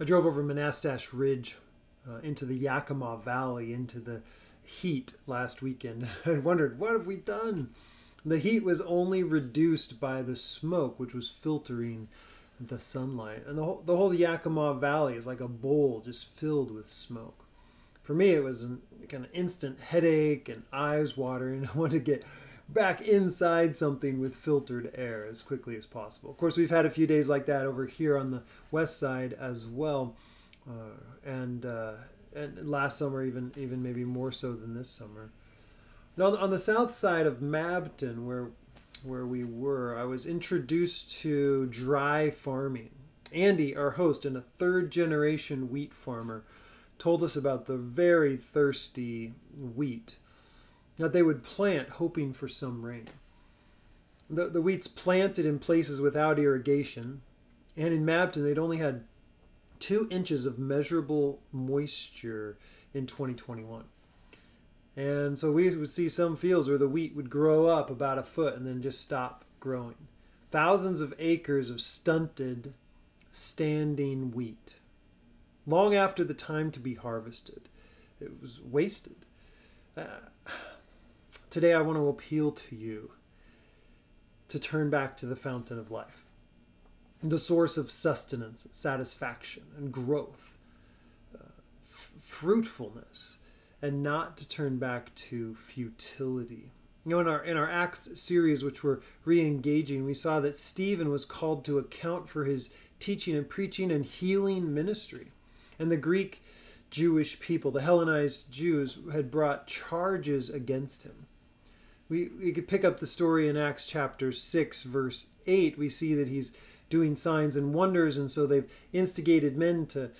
I drove over Manastash Ridge uh, into the Yakima Valley, into the heat last weekend. I wondered, what have we done? The heat was only reduced by the smoke, which was filtering the sunlight. And the whole, the whole Yakima Valley is like a bowl just filled with smoke. For me, it was an kind of instant headache and eyes watering. I wanted to get back inside something with filtered air as quickly as possible. Of course, we've had a few days like that over here on the west side as well, uh, and uh, and last summer even even maybe more so than this summer. Now on the south side of Mabton, where where we were, I was introduced to dry farming. Andy, our host and a third generation wheat farmer, told us about the very thirsty wheat that they would plant hoping for some rain. The, the wheat's planted in places without irrigation, and in Mabton they'd only had two inches of measurable moisture in 2021. And so we would see some fields where the wheat would grow up about a foot and then just stop growing. Thousands of acres of stunted, standing wheat. Long after the time to be harvested, it was wasted. Uh, today I want to appeal to you to turn back to the fountain of life, the source of sustenance, satisfaction, and growth, uh, f- fruitfulness and not to turn back to futility. You know, in our in our Acts series, which we're re-engaging, we saw that Stephen was called to account for his teaching and preaching and healing ministry. And the Greek Jewish people, the Hellenized Jews, had brought charges against him. We, we could pick up the story in Acts chapter 6, verse 8. We see that he's doing signs and wonders, and so they've instigated men to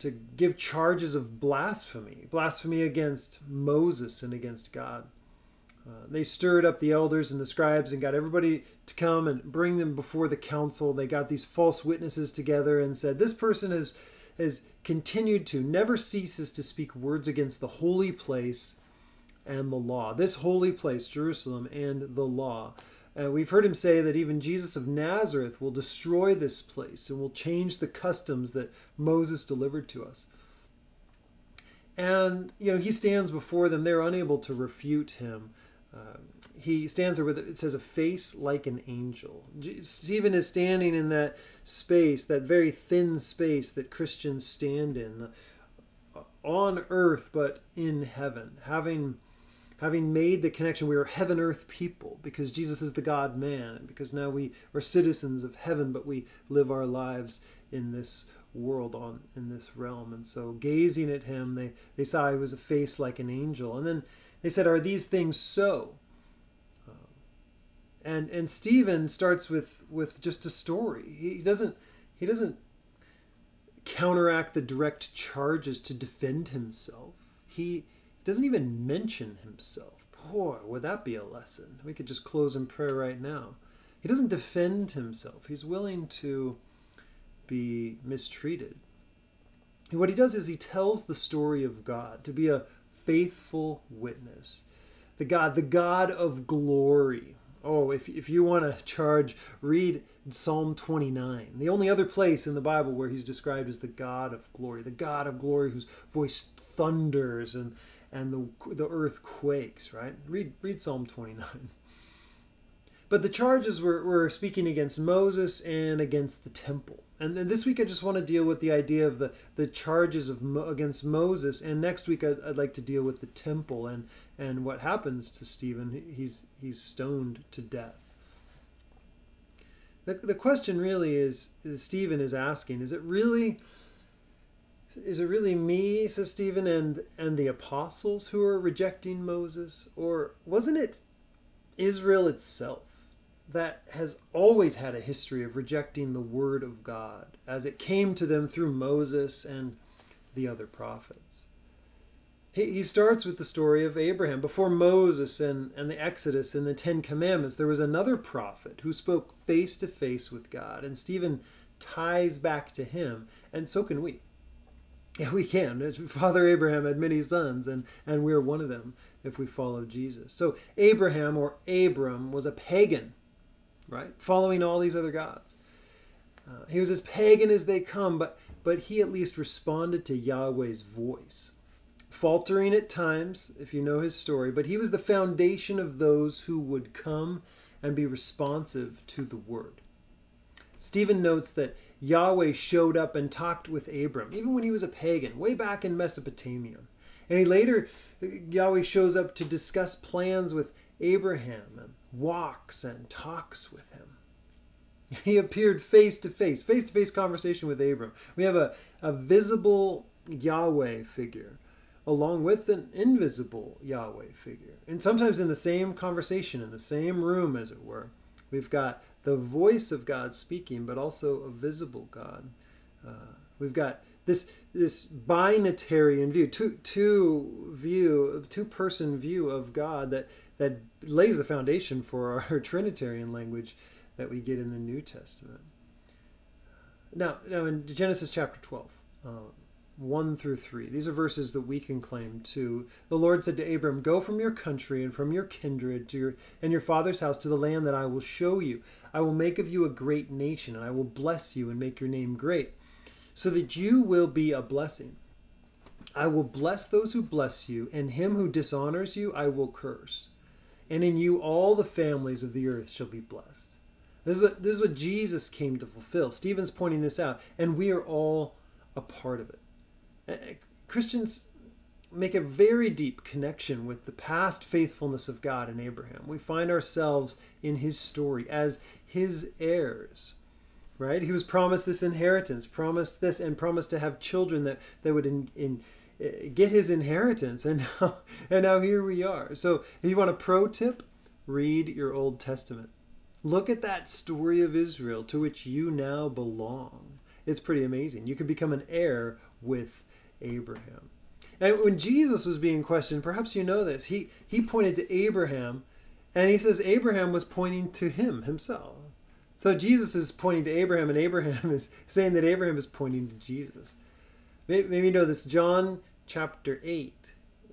to give charges of blasphemy, blasphemy against Moses and against God. Uh, they stirred up the elders and the scribes and got everybody to come and bring them before the council. They got these false witnesses together and said, This person has, has continued to, never ceases to speak words against the holy place and the law. This holy place, Jerusalem, and the law. Uh, we've heard him say that even Jesus of Nazareth will destroy this place and will change the customs that Moses delivered to us. And, you know, he stands before them. They're unable to refute him. Uh, he stands there with, it says, a face like an angel. Stephen is standing in that space, that very thin space that Christians stand in, uh, on earth, but in heaven, having having made the connection, we are heaven earth people because Jesus is the God man, because now we are citizens of heaven, but we live our lives in this world on in this realm. And so gazing at him, they, they saw he was a face like an angel. And then they said, Are these things so? Um, and and Stephen starts with with just a story. He doesn't he doesn't counteract the direct charges to defend himself. He doesn't even mention himself. Boy, would that be a lesson? We could just close in prayer right now. He doesn't defend himself. He's willing to be mistreated. And what he does is he tells the story of God to be a faithful witness. The God, the God of glory. Oh, if, if you want to charge, read Psalm 29. The only other place in the Bible where he's described as the God of glory, the God of glory whose voice thunders and, and the, the earth quakes, right? Read, read Psalm 29. But the charges were, were speaking against Moses and against the temple. And then this week I just want to deal with the idea of the, the charges of against Moses. And next week I'd, I'd like to deal with the temple and, and what happens to Stephen. He's, he's stoned to death. The, the question really is, is Stephen is asking, is it really is it really me, says Stephen, and and the apostles who are rejecting Moses, or wasn't it Israel itself that has always had a history of rejecting the word of God as it came to them through Moses and the other prophets? He, he starts with the story of Abraham. Before Moses and, and the Exodus and the Ten Commandments, there was another prophet who spoke face to face with God, and Stephen ties back to him, and so can we. Yeah, we can. Father Abraham had many sons, and, and we're one of them if we follow Jesus. So Abraham or Abram was a pagan, right? Following all these other gods. Uh, he was as pagan as they come, but but he at least responded to Yahweh's voice. Faltering at times, if you know his story, but he was the foundation of those who would come and be responsive to the word. Stephen notes that Yahweh showed up and talked with Abram, even when he was a pagan, way back in Mesopotamia. And he later, Yahweh shows up to discuss plans with Abraham and walks and talks with him. He appeared face to face, face to face conversation with Abram. We have a, a visible Yahweh figure along with an invisible Yahweh figure. And sometimes in the same conversation, in the same room, as it were, we've got the voice of God speaking, but also a visible God. Uh, we've got this this binitarian view, two two view, two person view of God that that lays the foundation for our Trinitarian language that we get in the New Testament. Now, now in Genesis chapter twelve. Uh, 1 through 3. These are verses that we can claim too. The Lord said to Abram, Go from your country and from your kindred to your, and your father's house to the land that I will show you. I will make of you a great nation, and I will bless you and make your name great, so that you will be a blessing. I will bless those who bless you, and him who dishonors you I will curse. And in you all the families of the earth shall be blessed. This is what, this is what Jesus came to fulfill. Stephen's pointing this out, and we are all a part of it. Uh, Christians make a very deep connection with the past faithfulness of God in Abraham. We find ourselves in his story as his heirs. Right? He was promised this inheritance, promised this, and promised to have children that, that would in, in, uh, get his inheritance. And now, and now here we are. So, if you want a pro tip, read your Old Testament. Look at that story of Israel to which you now belong. It's pretty amazing. You can become an heir with Abraham. And when Jesus was being questioned, perhaps you know this, he, he pointed to Abraham and he says Abraham was pointing to him himself. So Jesus is pointing to Abraham and Abraham is saying that Abraham is pointing to Jesus. Maybe you know this, John chapter 8,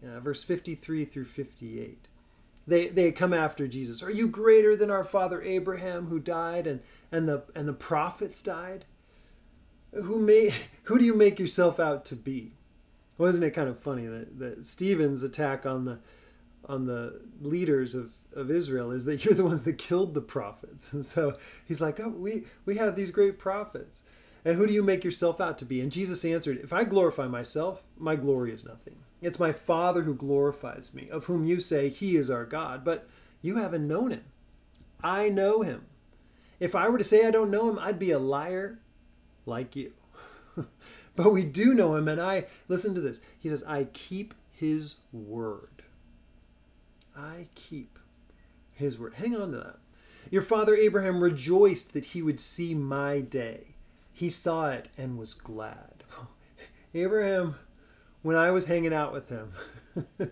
uh, verse 53 through 58. They, they come after Jesus. Are you greater than our father Abraham who died and, and, the, and the prophets died? Who, may, who do you make yourself out to be? Wasn't it kind of funny that, that Stephen's attack on the on the leaders of, of Israel is that you're the ones that killed the prophets. And so he's like, Oh, we, we have these great prophets. And who do you make yourself out to be? And Jesus answered, If I glorify myself, my glory is nothing. It's my Father who glorifies me, of whom you say he is our God, but you haven't known him. I know him. If I were to say I don't know him, I'd be a liar like you. But we do know him. And I, listen to this. He says, I keep his word. I keep his word. Hang on to that. Your father Abraham rejoiced that he would see my day. He saw it and was glad. Abraham, when I was hanging out with him,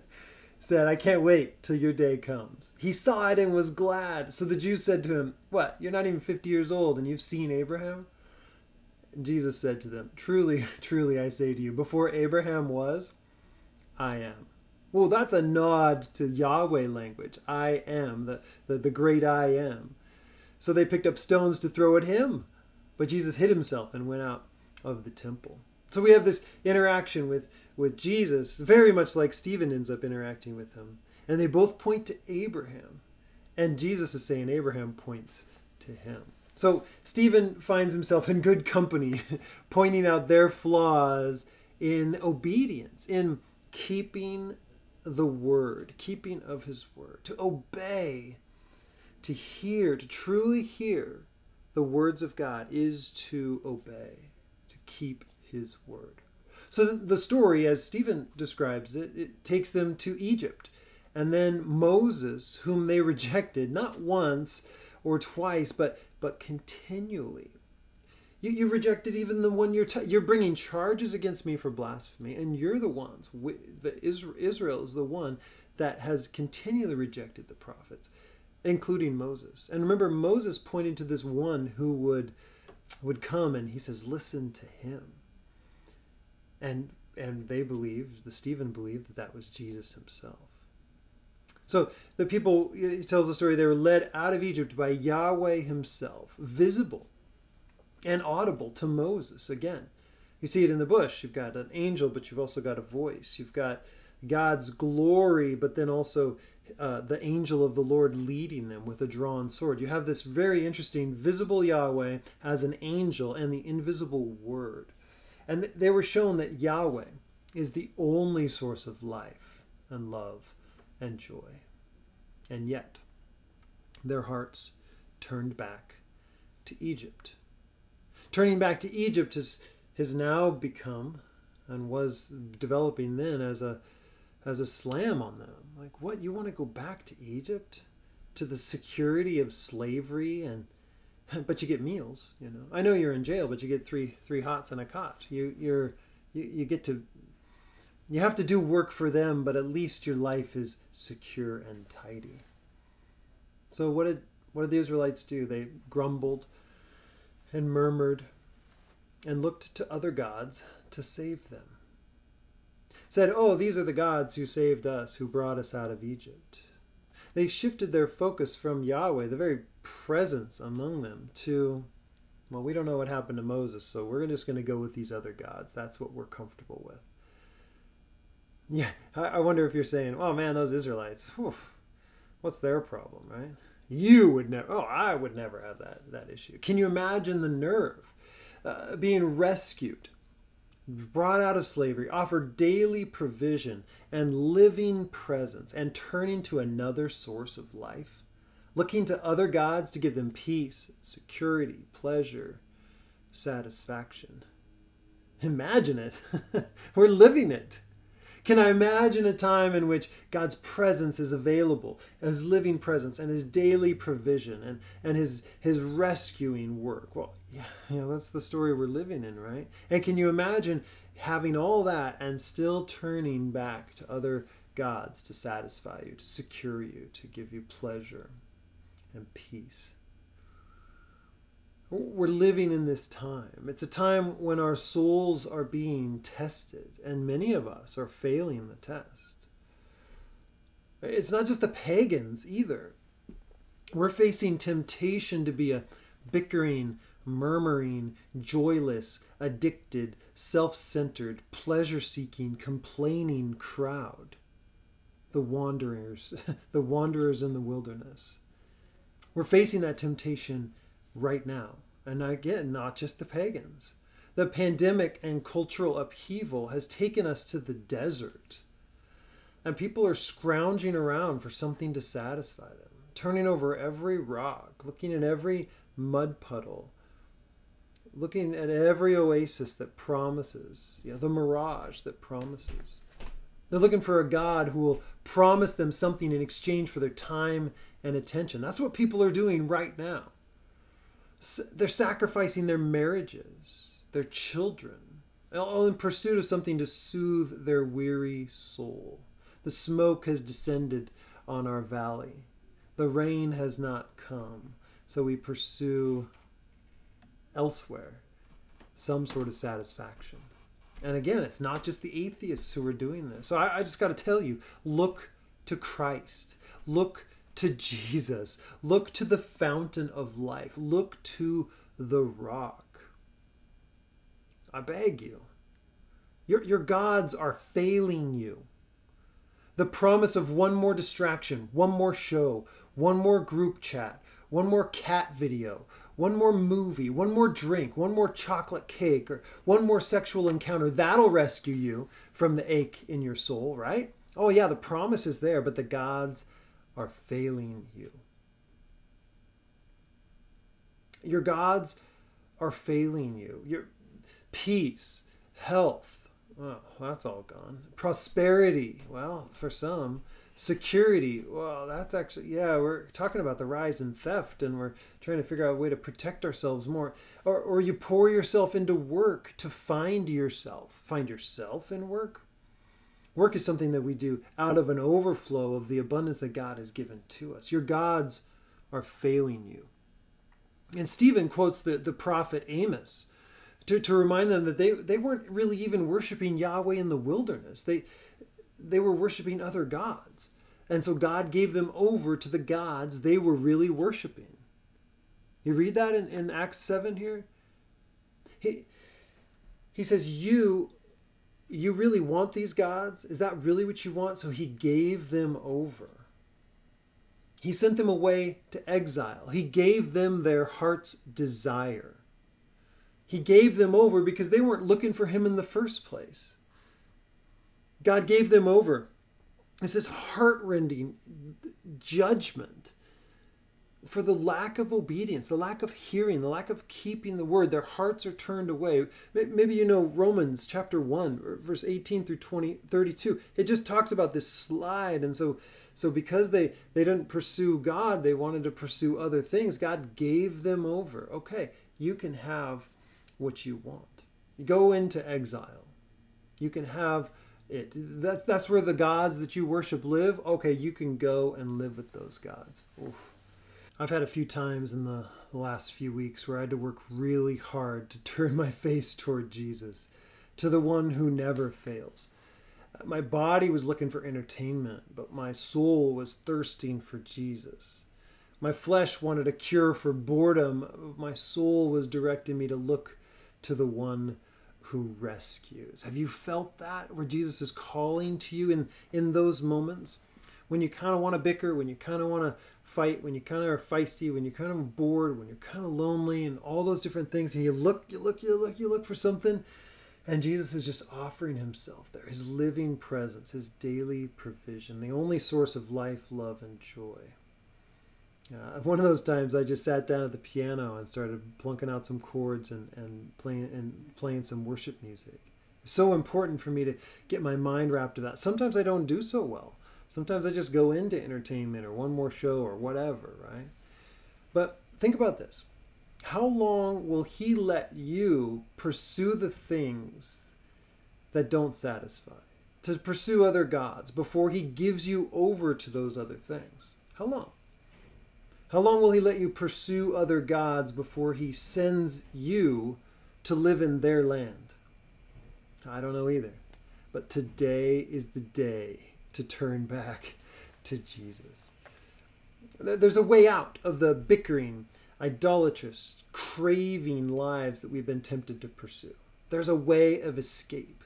said, I can't wait till your day comes. He saw it and was glad. So the Jews said to him, What? You're not even 50 years old and you've seen Abraham? Jesus said to them, Truly, truly, I say to you, before Abraham was, I am. Well, that's a nod to Yahweh language. I am, the, the, the great I am. So they picked up stones to throw at him. But Jesus hid himself and went out of the temple. So we have this interaction with, with Jesus, very much like Stephen ends up interacting with him. And they both point to Abraham. And Jesus is saying Abraham points to him. So Stephen finds himself in good company, pointing out their flaws in obedience, in keeping the word, keeping of his word, to obey, to hear, to truly hear the words of God is to obey, to keep his word. So the story, as Stephen describes it, it takes them to Egypt. And then Moses, whom they rejected, not once or twice, but but continually. You, you rejected even the one you're t- you're bringing charges against me for blasphemy, and you're the ones. We, The Israel is the one that has continually rejected the prophets, including Moses. And remember, Moses pointed to this one who would would come, and he says, "Listen to him." And and they believed, the Stephen believed that that was Jesus himself. So the people, tells the story, they were led out of Egypt by Yahweh himself, visible and audible to Moses. Again, You see it in the bush. You've got an angel, but you've also got a voice. You've got God's glory, but then also uh, the angel of the Lord leading them with a drawn sword. You have this very interesting visible Yahweh as an angel and the invisible Word. And they were shown that Yahweh is the only source of life and love and joy. And yet, their hearts turned back to Egypt. Turning back to Egypt has, has now become and was developing then as a as a slam on them. Like, what? You want to go back to Egypt? To the security of slavery and but you get meals, you know. I know you're in jail, but you get three three hots and a cot. You you're you, you get to you have to do work for them, but at least your life is secure and tidy. So what did what did the Israelites do? They grumbled and murmured and looked to other gods to save them. Said, "Oh, these are the gods who saved us, who brought us out of Egypt." They shifted their focus from Yahweh, the very presence among them, to well, we don't know what happened to Moses, so we're just going to go with these other gods. That's what we're comfortable with. Yeah, I wonder if you're saying, "Oh man, those Israelites, whew, what's their problem, right?" You would never. Oh, I would never have that that issue. Can you imagine the nerve? Uh, being rescued, brought out of slavery, offered daily provision and living presence, and turning to another source of life, looking to other gods to give them peace, security, pleasure, satisfaction. Imagine it. We're living it. Can I imagine a time in which God's presence is available, his living presence and his daily provision and, and his his rescuing work? Well, yeah, you know, that's the story we're living in, right? And can you imagine having all that and still turning back to other gods to satisfy you, to secure you, to give you pleasure and peace? We're living in this time. It's a time when our souls are being tested, and many of us are failing the test. It's not just the pagans either. We're facing temptation to be a bickering, murmuring, joyless, addicted, self centered, pleasure seeking, complaining crowd. The wanderers, the wanderers in the wilderness. We're facing that temptation right now. And again, not just the pagans. The pandemic and cultural upheaval has taken us to the desert. And people are scrounging around for something to satisfy them, turning over every rock, looking at every mud puddle, looking at every oasis that promises, you know, the mirage that promises. They're looking for a God who will promise them something in exchange for their time and attention. That's what people are doing right now they're sacrificing their marriages, their children, all in pursuit of something to soothe their weary soul. The smoke has descended on our valley. The rain has not come, so we pursue elsewhere some sort of satisfaction. And again, it's not just the atheists who are doing this. So I, I just got to tell you look to Christ. Look to Jesus. Look to the fountain of life. Look to the rock. I beg you. Your, your gods are failing you. The promise of one more distraction, one more show, one more group chat, one more cat video, one more movie, one more drink, one more chocolate cake, or one more sexual encounter, that'll rescue you from the ache in your soul, right? Oh, yeah, the promise is there, but the gods are failing you. Your gods are failing you. Your peace, health, well, that's all gone. Prosperity, well, for some. Security, well, that's actually, yeah, we're talking about the rise in theft and we're trying to figure out a way to protect ourselves more. Or, or you pour yourself into work to find yourself. Find yourself in work? Work is something that we do out of an overflow of the abundance that God has given to us. Your gods are failing you. And Stephen quotes the, the prophet Amos to, to remind them that they, they weren't really even worshiping Yahweh in the wilderness. They, they were worshiping other gods. And so God gave them over to the gods they were really worshiping. You read that in, in Acts 7 here? He, he says, You you really want these gods? Is that really what you want? So he gave them over. He sent them away to exile. He gave them their heart's desire. He gave them over because they weren't looking for him in the first place. God gave them over. It's this heartrending judgment for the lack of obedience, the lack of hearing, the lack of keeping the word. Their hearts are turned away. Maybe you know Romans chapter 1, verse 18 through 20, 32. It just talks about this slide. And so, so because they, they didn't pursue God, they wanted to pursue other things. God gave them over. Okay, you can have what you want. Go into exile. You can have it. That, that's where the gods that you worship live. Okay, you can go and live with those gods. Oof. I've had a few times in the last few weeks where I had to work really hard to turn my face toward Jesus, to the one who never fails. Uh, my body was looking for entertainment, but my soul was thirsting for Jesus. My flesh wanted a cure for boredom. My soul was directing me to look to the one who rescues. Have you felt that where Jesus is calling to you in, in those moments? When you kind of want to bicker, when you kind of want to fight, when you kind of are feisty, when you're kind of bored, when you're kind of lonely, and all those different things, and you look, you look, you look, you look for something, and Jesus is just offering himself there, his living presence, his daily provision, the only source of life, love, and joy. Uh, one of those times I just sat down at the piano and started plunking out some chords and, and playing and playing some worship music. So important for me to get my mind wrapped that. Sometimes I don't do so well. Sometimes I just go into entertainment or one more show or whatever, right? But think about this. How long will he let you pursue the things that don't satisfy? To pursue other gods before he gives you over to those other things? How long? How long will he let you pursue other gods before he sends you to live in their land? I don't know either. But today is the day to turn back to Jesus. There's a way out of the bickering, idolatrous, craving lives that we've been tempted to pursue. There's a way of escape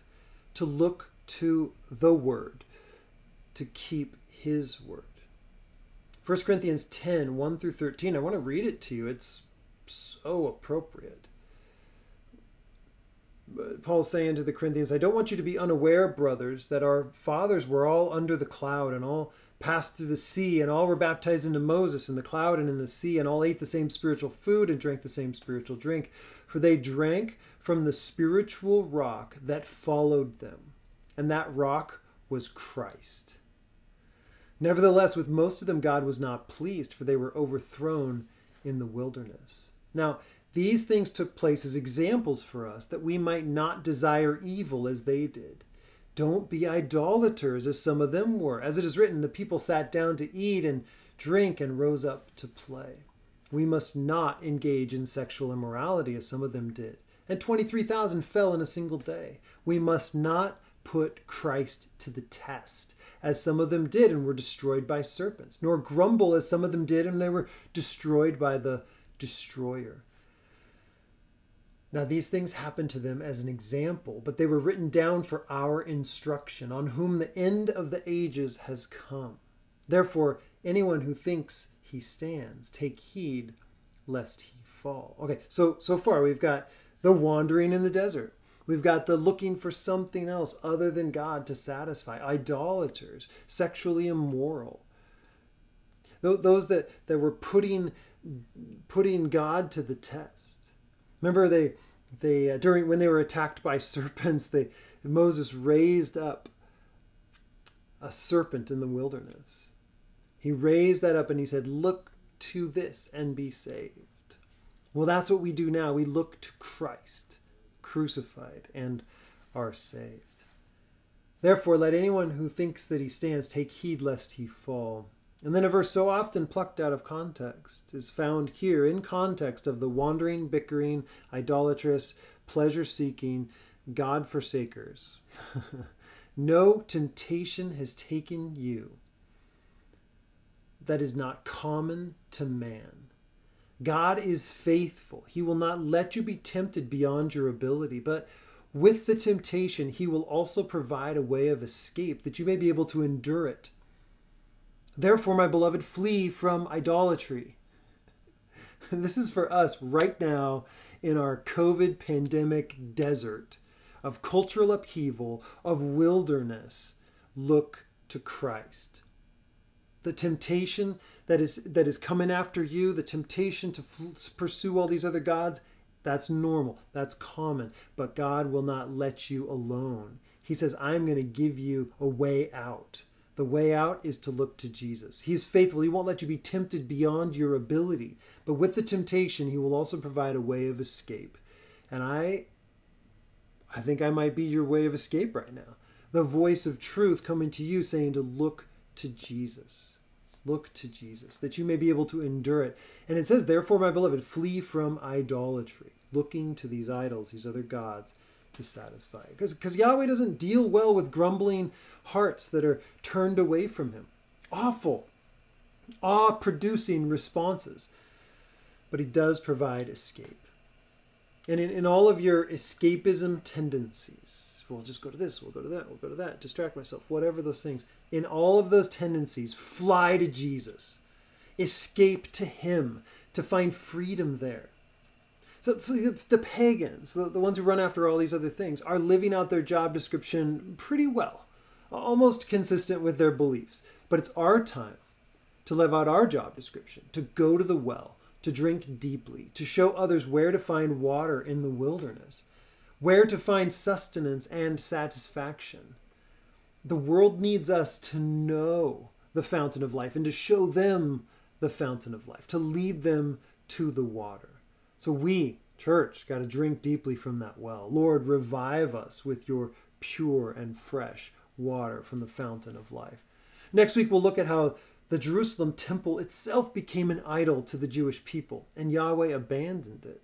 to look to the Word, to keep His Word. 1 Corinthians 10 1 through 13. I want to read it to you. It's so appropriate. Paul's saying to the Corinthians, I don't want you to be unaware, brothers, that our fathers were all under the cloud and all passed through the sea and all were baptized into Moses in the cloud and in the sea and all ate the same spiritual food and drank the same spiritual drink. For they drank from the spiritual rock that followed them, and that rock was Christ. Nevertheless, with most of them, God was not pleased, for they were overthrown in the wilderness. Now, these things took place as examples for us that we might not desire evil as they did. Don't be idolaters as some of them were. As it is written, the people sat down to eat and drink and rose up to play. We must not engage in sexual immorality as some of them did. And 23,000 fell in a single day. We must not put Christ to the test, as some of them did and were destroyed by serpents, nor grumble as some of them did and they were destroyed by the destroyer. Now, these things happened to them as an example, but they were written down for our instruction, on whom the end of the ages has come. Therefore, anyone who thinks he stands, take heed lest he fall. Okay, so so far we've got the wandering in the desert. We've got the looking for something else other than God to satisfy, idolaters, sexually immoral. Those that, that were putting putting God to the test. Remember, they they uh, during when they were attacked by serpents, they Moses raised up a serpent in the wilderness. He raised that up and he said, "Look to this and be saved." Well, that's what we do now. We look to Christ, crucified, and are saved. Therefore, let anyone who thinks that he stands take heed lest he fall. And then a verse so often plucked out of context is found here in context of the wandering, bickering, idolatrous, pleasure seeking, God forsakers. no temptation has taken you that is not common to man. God is faithful. He will not let you be tempted beyond your ability, but with the temptation, he will also provide a way of escape that you may be able to endure it. Therefore, my beloved, flee from idolatry. this is for us right now in our COVID pandemic desert of cultural upheaval, of wilderness. Look to Christ. The temptation that is that is coming after you, the temptation to f- pursue all these other gods, that's normal. That's common. But God will not let you alone. He says, I'm going to give you a way out. The way out is to look to Jesus. He is faithful. He won't let you be tempted beyond your ability. But with the temptation, He will also provide a way of escape. And I I think I might be your way of escape right now. The voice of truth coming to you saying to look to Jesus. Look to Jesus, that you may be able to endure it. And it says, Therefore, my beloved, flee from idolatry, looking to these idols, these other gods, to satisfy. Because Yahweh doesn't deal well with grumbling hearts that are turned away from Him. Awful, awe producing responses. But He does provide escape. And in, in all of your escapism tendencies, we'll just go to this, we'll go to that, we'll go to that, distract myself, whatever those things. In all of those tendencies, fly to Jesus, escape to Him to find freedom there. So, so the pagans, the, the ones who run after all these other things, are living out their job description pretty well, almost consistent with their beliefs. But it's our time to live out our job description, to go to the well, to drink deeply, to show others where to find water in the wilderness, where to find sustenance and satisfaction. The world needs us to know the fountain of life and to show them the fountain of life, to lead them to the water. So we, church, got to drink deeply from that well. Lord, revive us with your pure and fresh water from the fountain of life. Next week, we'll look at how the Jerusalem temple itself became an idol to the Jewish people, and Yahweh abandoned it.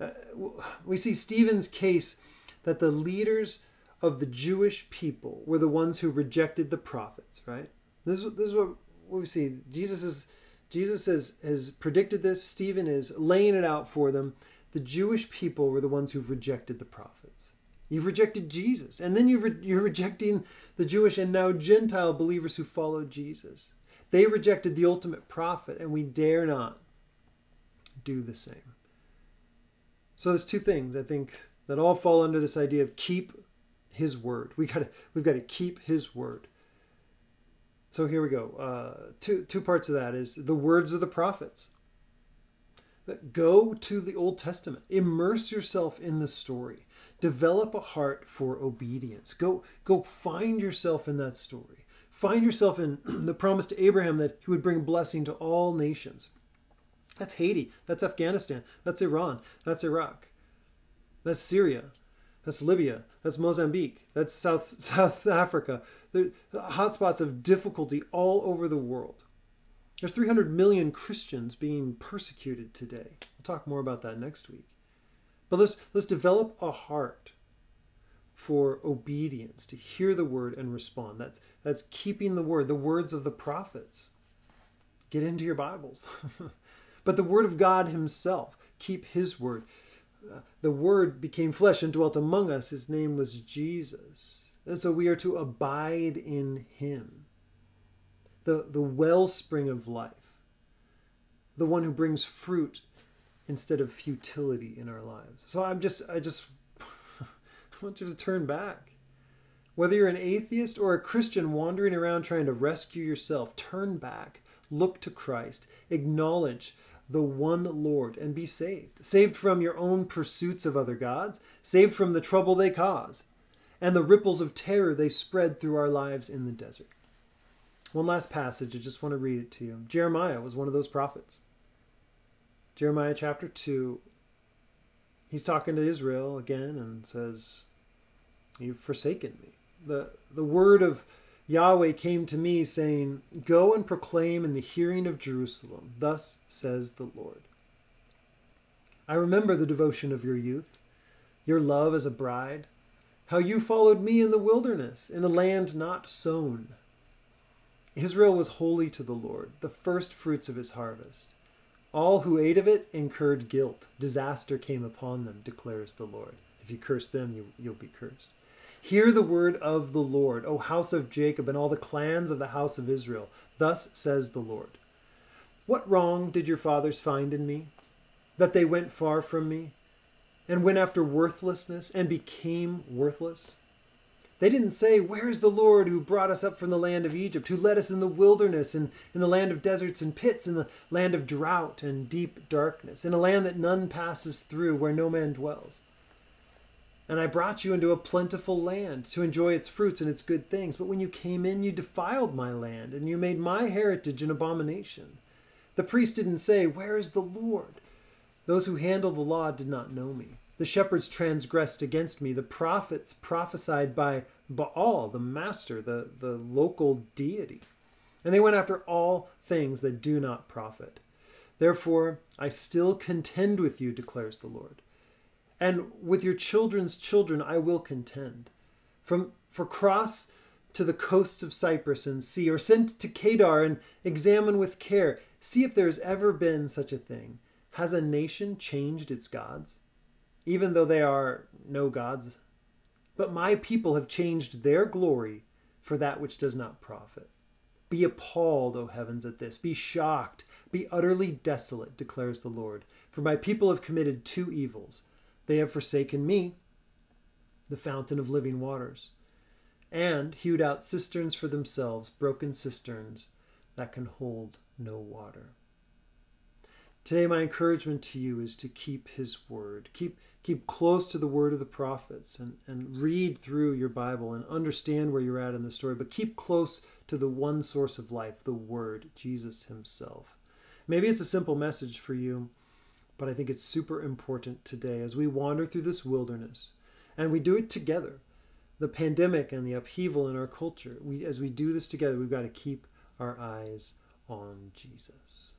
Uh, we see Stephen's case that the leaders of the Jewish people were the ones who rejected the prophets, right? This, this is what, what we see. Jesus is Jesus has, has predicted this. Stephen is laying it out for them. The Jewish people were the ones who've rejected the prophets. You've rejected Jesus. And then you've re- you're rejecting the Jewish and now Gentile believers who followed Jesus. They rejected the ultimate prophet, and we dare not do the same. So there's two things I think that all fall under this idea of keep his word. We got we've got to keep his word. So here we go. Uh, two two parts of that is the words of the prophets. Go to the Old Testament. Immerse yourself in the story. Develop a heart for obedience. Go go find yourself in that story find yourself in the promise to Abraham that he would bring blessing to all nations. That's Haiti. That's Afghanistan. That's Iran. That's Iraq. That's Syria. That's Libya. That's Mozambique. That's South South Africa. The hotspots of difficulty all over the world. There's 300 million Christians being persecuted today. We'll talk more about that next week. But let's let's develop a heart for obedience, to hear the word and respond. That's that's keeping the word, the words of the prophets. Get into your Bibles. but the word of God himself, keep his word. Uh, the word became flesh and dwelt among us. His name was Jesus. And so we are to abide in him. The, the wellspring of life. The one who brings fruit instead of futility in our lives. So I'm just I just want you to turn back. Whether you're an atheist or a Christian wandering around trying to rescue yourself, turn back, look to Christ, acknowledge the one Lord, and be saved. Saved from your own pursuits of other gods, saved from the trouble they cause, and the ripples of terror they spread through our lives in the desert. One last passage, I just want to read it to you. Jeremiah was one of those prophets. Jeremiah chapter 2, he's talking to Israel again and says, You've forsaken me. The, the word of Yahweh came to me, saying, Go and proclaim in the hearing of Jerusalem, Thus says the Lord. I remember the devotion of your youth, your love as a bride, how you followed me in the wilderness, in a land not sown. Israel was holy to the Lord, the first fruits of his harvest. All who ate of it incurred guilt. Disaster came upon them, declares the Lord. If you curse them, you, you'll be cursed. Hear the word of the Lord, O house of Jacob, and all the clans of the house of Israel. Thus says the Lord What wrong did your fathers find in me? That they went far from me, and went after worthlessness, and became worthless? They didn't say, Where is the Lord who brought us up from the land of Egypt, who led us in the wilderness, and in the land of deserts and pits, in the land of drought and deep darkness, in a land that none passes through, where no man dwells? And I brought you into a plentiful land to enjoy its fruits and its good things. But when you came in, you defiled my land, and you made my heritage an abomination. The priest didn't say, Where is the Lord? Those who handle the law did not know me. The shepherds transgressed against me. The prophets prophesied by Baal, the master, the, the local deity. And they went after all things that do not profit. Therefore, I still contend with you, declares the Lord and with your children's children I will contend. From for cross to the coasts of Cyprus and see, or send to Kedar and examine with care, see if there has ever been such a thing. Has a nation changed its gods? Even though they are no gods. But my people have changed their glory for that which does not profit. Be appalled, O heavens, at this. Be shocked. Be utterly desolate, declares the Lord. For my people have committed two evils. They have forsaken me, the fountain of living waters, and hewed out cisterns for themselves, broken cisterns that can hold no water. Today, my encouragement to you is to keep His word. Keep, keep close to the word of the prophets and, and read through your Bible and understand where you're at in the story, but keep close to the one source of life, the Word, Jesus Himself. Maybe it's a simple message for you but I think it's super important today as we wander through this wilderness and we do it together. The pandemic and the upheaval in our culture, we, as we do this together, we've got to keep our eyes on Jesus.